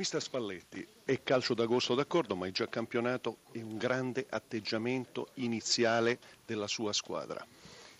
Mister Spalletti, è calcio d'agosto d'accordo, ma è già campionato e un grande atteggiamento iniziale della sua squadra.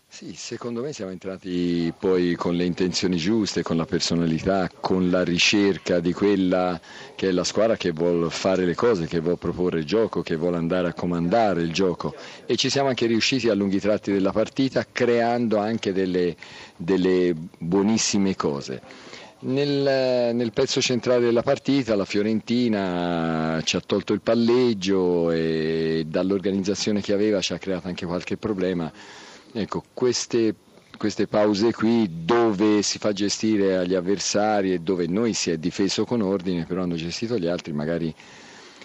Sì, secondo me siamo entrati poi con le intenzioni giuste, con la personalità, con la ricerca di quella che è la squadra che vuole fare le cose, che vuole proporre il gioco, che vuole andare a comandare il gioco e ci siamo anche riusciti a lunghi tratti della partita creando anche delle, delle buonissime cose. Nel, nel, pezzo centrale della partita la Fiorentina ci ha tolto il palleggio e dall'organizzazione che aveva ci ha creato anche qualche problema. Ecco, queste, queste pause qui dove si fa gestire agli avversari e dove noi si è difeso con ordine, però hanno gestito gli altri, magari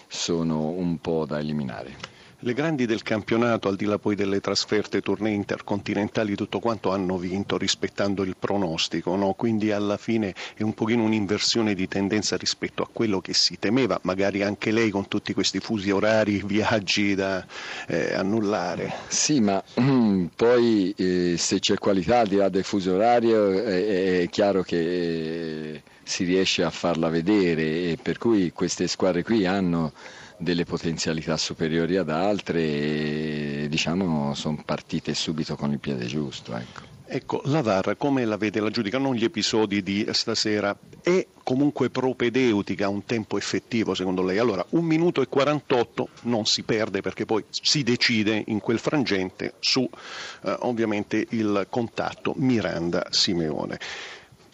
sono un po' da eliminare. Le grandi del campionato, al di là poi delle trasferte, tournée intercontinentali, tutto quanto hanno vinto rispettando il pronostico, no? quindi alla fine è un pochino un'inversione di tendenza rispetto a quello che si temeva, magari anche lei con tutti questi fusi orari, viaggi da eh, annullare. Sì, ma mm, poi eh, se c'è qualità al di là del fuso orario eh, è chiaro che eh, si riesce a farla vedere e per cui queste squadre qui hanno delle potenzialità superiori ad altre e diciamo sono partite subito con il piede giusto. Ecco. Ecco, la VAR come la vede, la giudica? Non gli episodi di stasera, è comunque propedeutica a un tempo effettivo secondo lei? Allora, un minuto e 48 non si perde perché poi si decide in quel frangente su eh, ovviamente il contatto Miranda-Simeone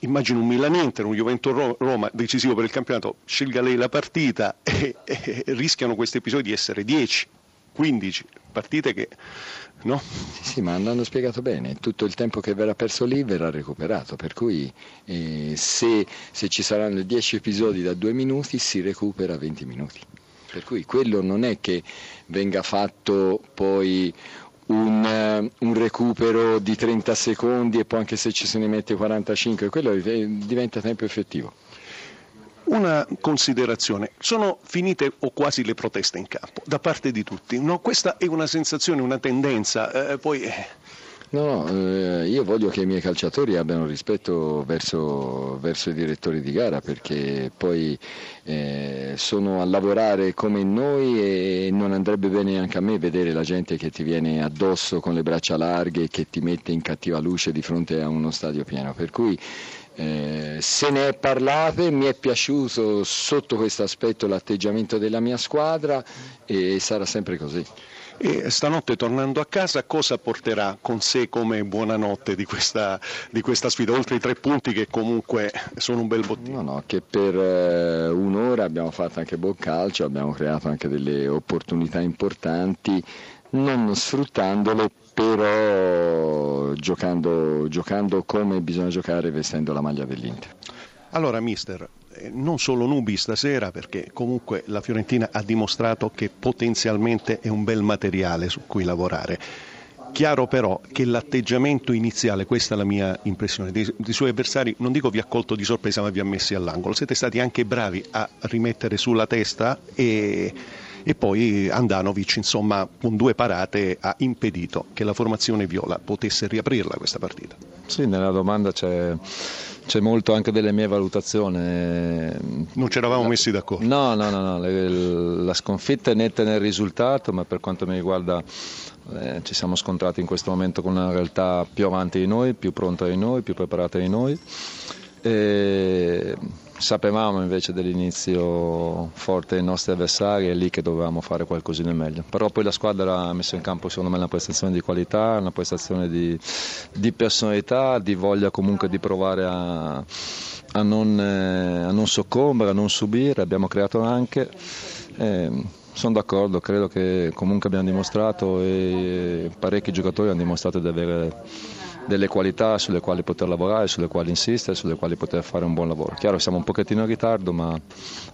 immagino un Milan-Inter, un Juventus-Roma decisivo per il campionato, scelga lei la partita e, e, rischiano questi episodi di essere 10, 15 partite che... No? Sì, sì, ma hanno spiegato bene, tutto il tempo che verrà perso lì verrà recuperato, per cui eh, se, se ci saranno 10 episodi da 2 minuti si recupera 20 minuti. Per cui quello non è che venga fatto poi un, eh, un, recupero di 30 secondi e poi anche se ci se ne mette 45, quello diventa tempo effettivo. Una considerazione, sono finite o quasi le proteste in campo da parte di tutti, no, questa è una sensazione, una tendenza, eh, poi eh, No, eh, io voglio che i miei calciatori abbiano rispetto verso, verso i direttori di gara perché poi eh, sono a lavorare come noi e non andrebbe bene anche a me vedere la gente che ti viene addosso con le braccia larghe e che ti mette in cattiva luce di fronte a uno stadio pieno. Per cui eh, se ne è parlato, mi è piaciuto sotto questo aspetto l'atteggiamento della mia squadra e sarà sempre così. E stanotte tornando a casa cosa porterà con sé come buonanotte di questa, di questa sfida? Oltre i tre punti che comunque sono un bel bottino. No, no, che per eh, un'ora abbiamo fatto anche buon calcio, abbiamo creato anche delle opportunità importanti, non sfruttandole però giocando, giocando come bisogna giocare vestendo la maglia dell'Inter. Allora, mister, eh, non solo Nubi stasera, perché comunque la Fiorentina ha dimostrato che potenzialmente è un bel materiale su cui lavorare. Chiaro però che l'atteggiamento iniziale, questa è la mia impressione, dei, dei, suoi avversari, non dico vi ha colto di sorpresa ma vi ha messi all'angolo. Siete stati anche bravi a rimettere sulla testa e, e poi Andanovic, insomma, con due parate ha impedito che la formazione viola potesse riaprirla questa partita. Sì, nella domanda c'è c'è molto anche delle mie valutazioni. Non ci eravamo messi d'accordo? No, no, no, no. la sconfitta è netta nel risultato, ma per quanto mi riguarda eh, ci siamo scontrati in questo momento con una realtà più avanti di noi, più pronta di noi, più preparata di noi. E sapevamo invece dell'inizio forte dei nostri avversari, è lì che dovevamo fare qualcosina di meglio. Però poi la squadra ha messo in campo secondo me una prestazione di qualità, una prestazione di, di personalità, di voglia comunque di provare a, a, non, eh, a non, soccombere, a non subire, abbiamo creato anche. Eh, sono d'accordo, credo che comunque abbiamo dimostrato e parecchi giocatori hanno dimostrato di avere delle qualità sulle quali poter lavorare, sulle quali insistere, sulle quali poter fare un buon lavoro. Chiaro, siamo un pochettino in ritardo, ma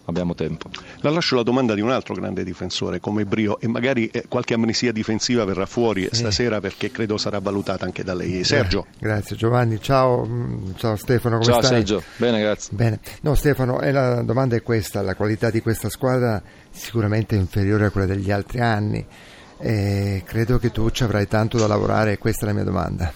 abbiamo tempo. La lascio la domanda di un altro grande difensore come Brio e magari eh, qualche amnesia difensiva verrà fuori sì. stasera perché credo sarà valutata anche da lei. Sergio. Grazie Giovanni, ciao, mm, ciao Stefano, come ciao stai? Sergio, bene grazie. Bene. No Stefano, la domanda è questa, la qualità di questa squadra sicuramente è inferiore a quella degli altri anni e credo che tu ci avrai tanto da lavorare, questa è la mia domanda.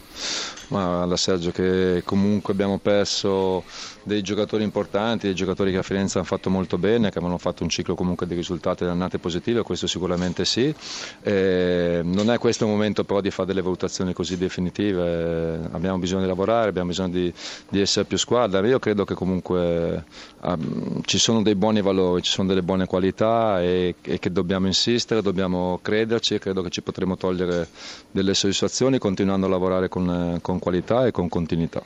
Ma alla Sergio che comunque abbiamo perso dei giocatori importanti, dei giocatori che a Firenze hanno fatto molto bene, che avevano fatto un ciclo comunque di risultati e annate positive, questo sicuramente sì. E non è questo il momento però di fare delle valutazioni così definitive, abbiamo bisogno di lavorare, abbiamo bisogno di, di essere più squadra. Io credo che comunque um, ci sono dei buoni valori, ci sono delle buone qualità e, e che dobbiamo insistere, dobbiamo crederci e credo che ci potremo togliere delle soddisfazioni continuando a lavorare con, con qualità e con continuità.